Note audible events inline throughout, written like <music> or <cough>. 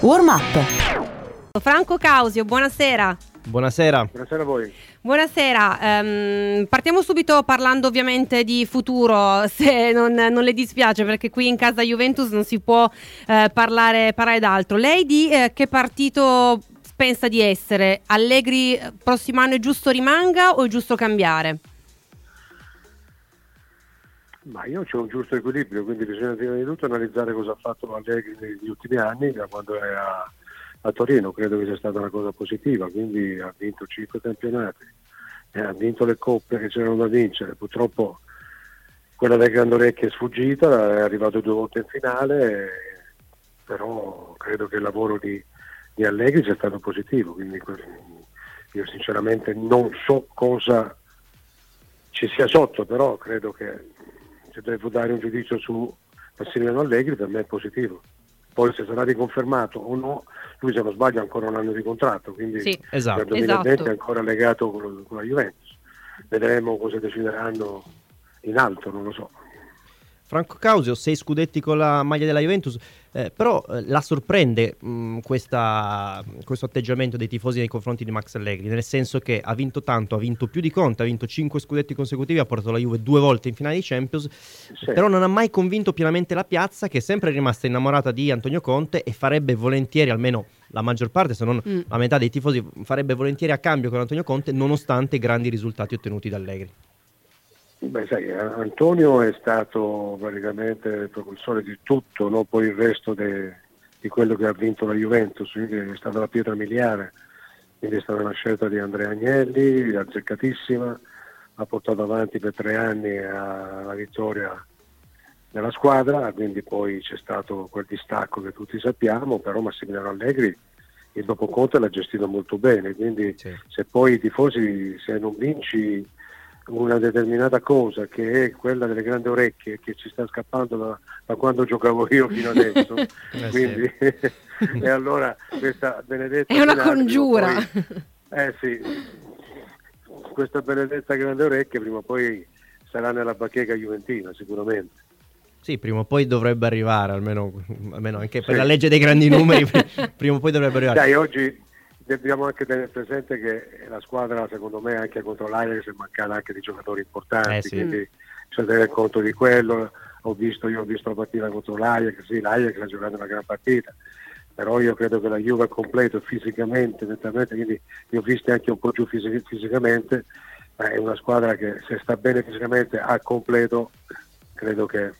Warm up. Franco Causio, buonasera. Buonasera. Buonasera a voi. Buonasera, ehm, partiamo subito parlando ovviamente di futuro, <laughs> se non, non, le dispiace perché qui in casa Juventus non si può eh, parlare, parlare d'altro. Lei di eh, che partito pensa di essere? Allegri eh, prossimo anno è giusto rimanga o è giusto cambiare? Ma io c'è un giusto equilibrio, quindi bisogna prima di tutto analizzare cosa ha fatto Allegri negli ultimi anni, da quando è a, Torino, credo che sia stata una cosa positiva, quindi ha vinto cinque campionati, eh, ha vinto le coppe che c'erano da vincere, purtroppo quella del Grande Orecchio è sfuggita, è arrivato due volte in finale, però credo che il lavoro di, di Allegri sia stato positivo, quindi io sinceramente non so cosa ci sia sotto, però credo che se devo dare un giudizio su Massimiliano Allegri per me è positivo. Poi se sarà riconfermato o no, lui se non sbaglio ha ancora un anno di contratto, quindi sì, esatto. per 2020 esatto. è ancora legato con, con la Juventus. Vedremo cosa decideranno in alto, non lo so. Franco Causio, sei scudetti con la maglia della Juventus, eh, però eh, la sorprende mh, questa, questo atteggiamento dei tifosi nei confronti di Max Allegri, nel senso che ha vinto tanto, ha vinto più di Conte, ha vinto 5 scudetti consecutivi, ha portato la Juve due volte in finale di Champions, Sì. però non ha mai convinto pienamente la piazza che è sempre rimasta innamorata di Antonio Conte e farebbe volentieri, almeno la maggior parte, se non Mm. la metà dei tifosi, farebbe volentieri a cambio con Antonio Conte nonostante i grandi risultati ottenuti da Allegri. Beh, sai, eh, Antonio è stato praticamente il propulsore di tutto, no? poi il resto de- di quello che ha vinto la Juventus, quindi è stata la pietra miliare, quindi è stata una scelta di Andrea Agnelli, azzeccatissima, ha portato avanti per tre anni a- la vittoria nella squadra, quindi poi c'è stato quel distacco che tutti sappiamo, però Massimiliano Allegri il dopo Conte l'ha gestito molto bene, quindi Sì. se poi i tifosi, se non vinci una determinata cosa che è quella delle grandi orecchie che ci sta scappando da, da quando giocavo io fino <laughs> adesso, Eh, quindi <laughs> e allora questa benedetta È una finale, congiura. poi- eh sì, questa benedetta grande orecchie prima o poi sarà nella bacheca juventina sicuramente. Sì, prima o poi dovrebbe arrivare, almeno, almeno anche per Sì. la legge dei grandi numeri, <laughs> prima o poi dovrebbe arrivare. Dai, oggi dobbiamo anche tenere presente che la squadra, secondo me, anche contro l'Ajax è mancata anche di giocatori importanti, Eh sì. quindi bisogna tenere conto di quello. Ho visto, io ho visto la partita contro l'Ajax, sì, l'Ajax ha giocato una gran partita, però io credo che la Juve è completo fisicamente, mentalmente, quindi li ho visti anche un po' più fisi- fisicamente, ma è una squadra che se sta bene fisicamente a completo, credo che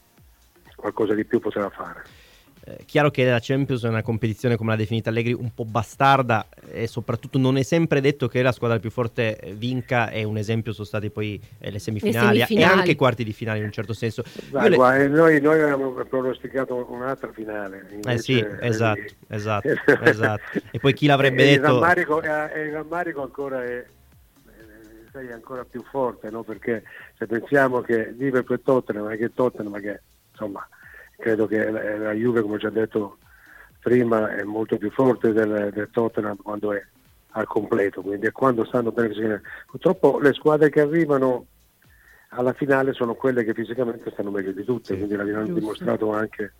qualcosa di più potrà fare. Eh, chiaro che la Champions è una competizione, come l'ha definita Allegri, un po' bastarda e soprattutto non è sempre detto che la squadra più forte eh, vinca e un esempio sono state poi eh, le, semifinali, semifinali. e anche i quarti di finale in un certo senso. Dai, le- eh, noi, noi avevamo pronosticato un'altra finale. Eh invece, sì, esatto, esatto, esatto. E poi chi l'avrebbe <laughs> e Il detto... rammarico, eh, il rammarico ancora è, eh, è ancora più forte, no? perché se pensiamo che Liverpool e Tottenham, ma che Tottenham, che insomma, credo che la, la Juve, come ho già detto prima, è molto più forte del, del Tottenham quando è al completo, quindi è quando stanno bene fisicamente. Purtroppo le squadre che arrivano alla finale sono quelle che fisicamente stanno meglio di tutte, Sì. quindi l'abbiamo Giusto. dimostrato anche,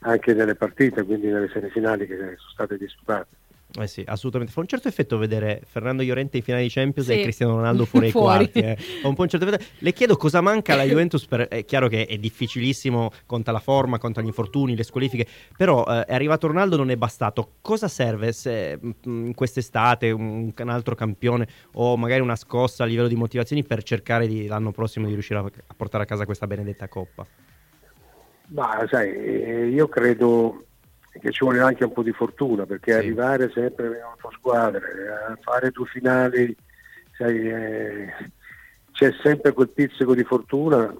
anche nelle partite, quindi nelle semifinali che sono state disputate. Eh sì, assolutamente. Fa un certo effetto vedere Fernando Llorente in finale di Champions Sì. e Cristiano Ronaldo fuori ai <laughs> quarti. eh. Un po' un certo effetto. Le chiedo cosa manca alla Juventus. Per... È chiaro che è difficilissimo, conta la forma, conta gli infortuni, le squalifiche. Però eh, è arrivato Ronaldo, non è bastato. Cosa serve se mh, in quest'estate un, un altro campione o magari una scossa a livello di motivazioni per cercare di, l'anno prossimo di riuscire a, a portare a casa questa benedetta coppa? Ma sai, eh, io credo che ci vuole anche un po' di fortuna perché Sì. arrivare sempre in otto squadre, a fare due finali, sai, eh, c'è sempre quel pizzico di fortuna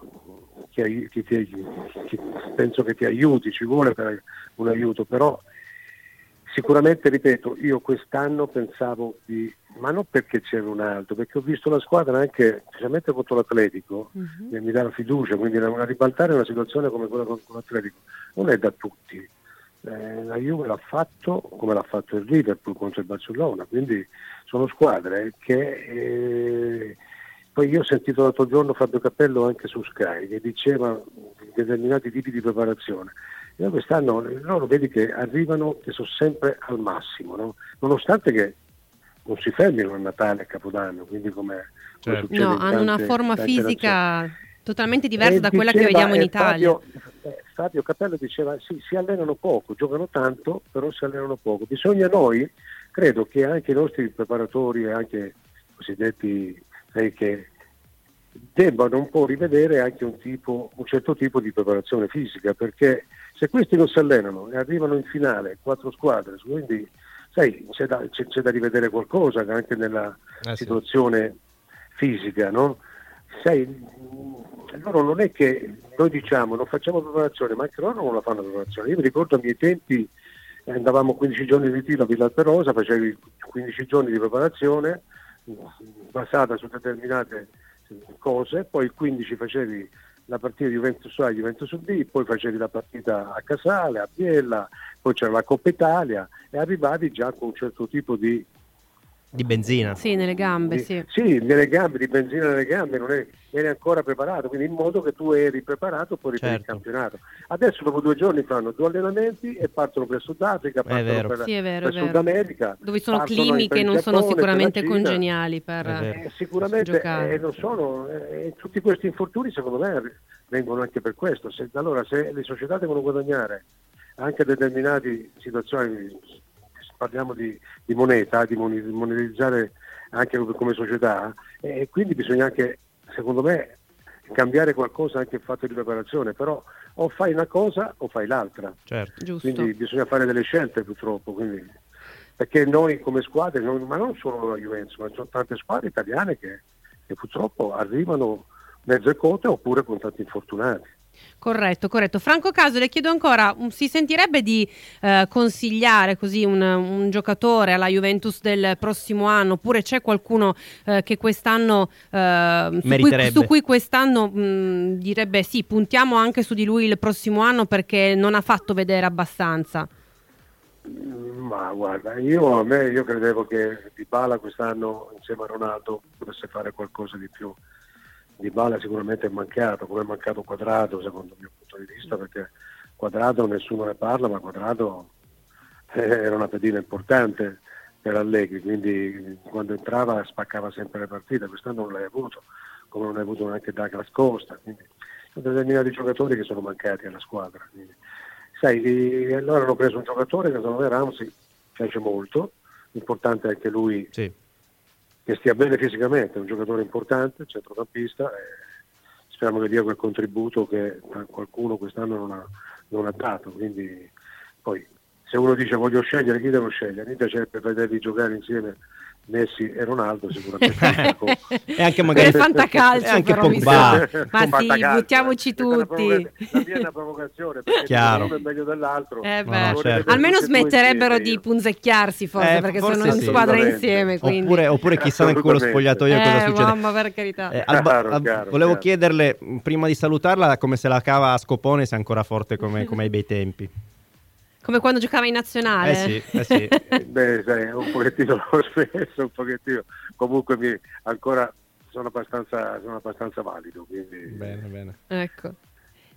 che, che ti- che penso che ti aiuti, ci vuole un aiuto, però sicuramente, ripeto, io quest'anno pensavo di, ma non perché c'era un altro, perché ho visto la squadra anche, specialmente contro l'Atletico, Mhm. che mi dà fiducia, quindi una ribaltare una situazione come quella con, con l'Atletico non è da tutti. Eh, la Juve l'ha fatto come l'ha fatto il Liverpool contro il Barcellona, quindi sono squadre che eh, poi io ho sentito l'altro giorno Fabio Cappello anche su Sky che diceva determinati tipi di preparazione Io quest'anno loro vedi che arrivano che sono sempre al massimo, no? nonostante che non si fermino a Natale e a Capodanno, quindi come, certo. come No, hanno una forma fisica totalmente diversa e da quella che vediamo in Italia. Fabio, Fabio Capello diceva sì, si allenano poco, giocano tanto, però si allenano poco. Bisogna noi, credo che anche i nostri preparatori e anche i cosiddetti eh, che debbano un po' rivedere anche un, tipo, un certo tipo di preparazione fisica, perché se questi non si allenano e arrivano in finale, quattro squadre, quindi sai, c'è, da, c'è, c'è da rivedere qualcosa anche nella eh situazione sì. fisica, no? Sai, loro non è che noi diciamo non facciamo preparazione, ma anche loro non la fanno preparazione. Io mi ricordo ai miei tempi andavamo 15 giorni di tiro a Villa Alperosa, facevi 15 giorni di preparazione basata su determinate cose, poi 15 facevi la partita di Juventus A, Juventus B, poi facevi la partita a Casale, a Biella, poi c'era la Coppa Italia e arrivavi già con un certo tipo di di benzina. Sì, nelle gambe, sì. Sì, nelle gambe, di benzina nelle gambe, non eri, eri ancora preparato, quindi in modo che tu eri preparato poi certo. per il campionato. Adesso dopo due giorni fanno due allenamenti e partono per Sudafrica, partono per, sì, vero, per Sud America. Dove sono climi che non Giappone, sono sicuramente congeniali per eh, Sicuramente eh, non sono, eh, tutti questi infortuni secondo me vengono anche per questo. Se, allora se le società devono guadagnare anche determinate situazioni parliamo di, di moneta, di monetizzare anche come società e quindi bisogna anche, secondo me, cambiare qualcosa anche in fatto di preparazione, però o fai una cosa o fai l'altra. Certo. Quindi bisogna fare delle scelte purtroppo. Quindi, perché noi come squadre, non, ma non solo la Juventus, ma ci sono tante squadre italiane che, che purtroppo arrivano mezze cote oppure con tanti infortunati. Corretto, corretto. Franco Caso, le chiedo ancora, si sentirebbe di eh, consigliare così un, un, giocatore alla Juventus del prossimo anno, oppure c'è qualcuno eh, che quest'anno, eh, su, cui, su, cui, quest'anno mh, direbbe sì, puntiamo anche su di lui il prossimo anno perché non ha fatto vedere abbastanza? Ma guarda, io, a me, io credevo che Di Bala quest'anno insieme a Ronaldo potesse fare qualcosa di più di Bala sicuramente è mancato, come è mancato Quadrato secondo il mio punto di vista, perché Quadrato nessuno ne parla, ma Quadrato era una pedina importante per Allegri, quindi quando entrava spaccava sempre le partite, quest'anno non l'hai avuto, come non hai avuto neanche Douglas Costa, quindi sono determinati giocatori che sono mancati alla squadra. Quindi, sai, allora hanno preso un giocatore che secondo me Ramsey piace molto, importante anche lui sì che stia bene fisicamente, è un giocatore importante, centrocampista, speriamo che dia quel contributo che qualcuno quest'anno non ha, non ha dato. Quindi, poi, se uno dice voglio scegliere, chi devo scegliere? Mi piacerebbe vederli giocare insieme Messi e Ronaldo sicuramente. <laughs> Ecco. e anche magari per fantacalcio anche Pogba. <laughs> ma sì buttiamoci tutti. la mia è una provocazione perché <laughs> Chiaro. uno è meglio dell'altro. Eh no, certo. almeno smetterebbero di punzecchiarsi forse eh, perché forse sono in sì. squadra insieme oppure, oppure, chissà in quello spogliatoio eh, cosa succede. mamma per carità. Eh, Alba, chiaro, chiaro, volevo chiaro. chiederle prima di salutarla come se la cava a scopone se è ancora forte come, come ai bei tempi come quando giocava in nazionale. Eh sì, eh sì. <laughs> Beh, sai, un pochettino lo <laughs> stesso, un pochettino. Comunque mi, ancora sono abbastanza, sono abbastanza valido. Quindi... Bene, bene. Ecco.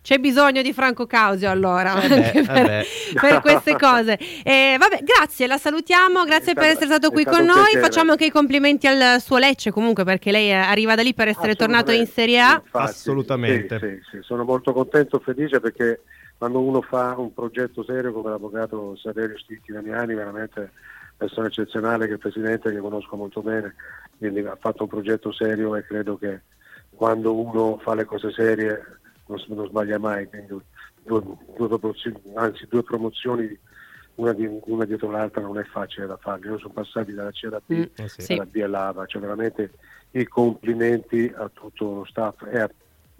C'è bisogno di Franco Causio allora eh beh, per, eh per, <laughs> queste cose. Eh, vabbè, grazie, la salutiamo, grazie per essere stato qui con noi. Facciamo anche i complimenti al suo Lecce comunque perché lei arriva da lì per essere tornato in Serie A. Infatti, Assolutamente. Sì, sì, sì. Sono molto contento e felice perché quando uno fa un progetto serio come l'avvocato Saverio Stitti Damiani, veramente persona eccezionale che è il presidente che conosco molto bene, quindi ha fatto un progetto serio e credo che quando uno fa le cose serie non, non sbaglia mai, quindi due, due, promozioni, anzi due promozioni una, di, una, dietro l'altra non è facile da fare, noi sono passati dalla C alla B, mm, eh sì. dalla B all'AVA, cioè veramente i complimenti a tutto lo staff e a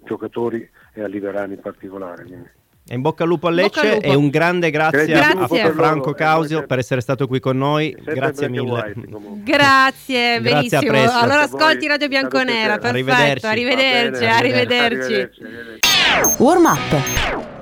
giocatori e a Liverani in particolare. E in bocca al lupo a Lecce e un grande grazie, grazie. a Franco Causio per essere stato qui con noi. Grazie mille. <laughs> grazie, benissimo. Grazie allora ascolti Radio Bianconera, perfetto. Arrivederci, arrivederci. arrivederci. arrivederci. Warm up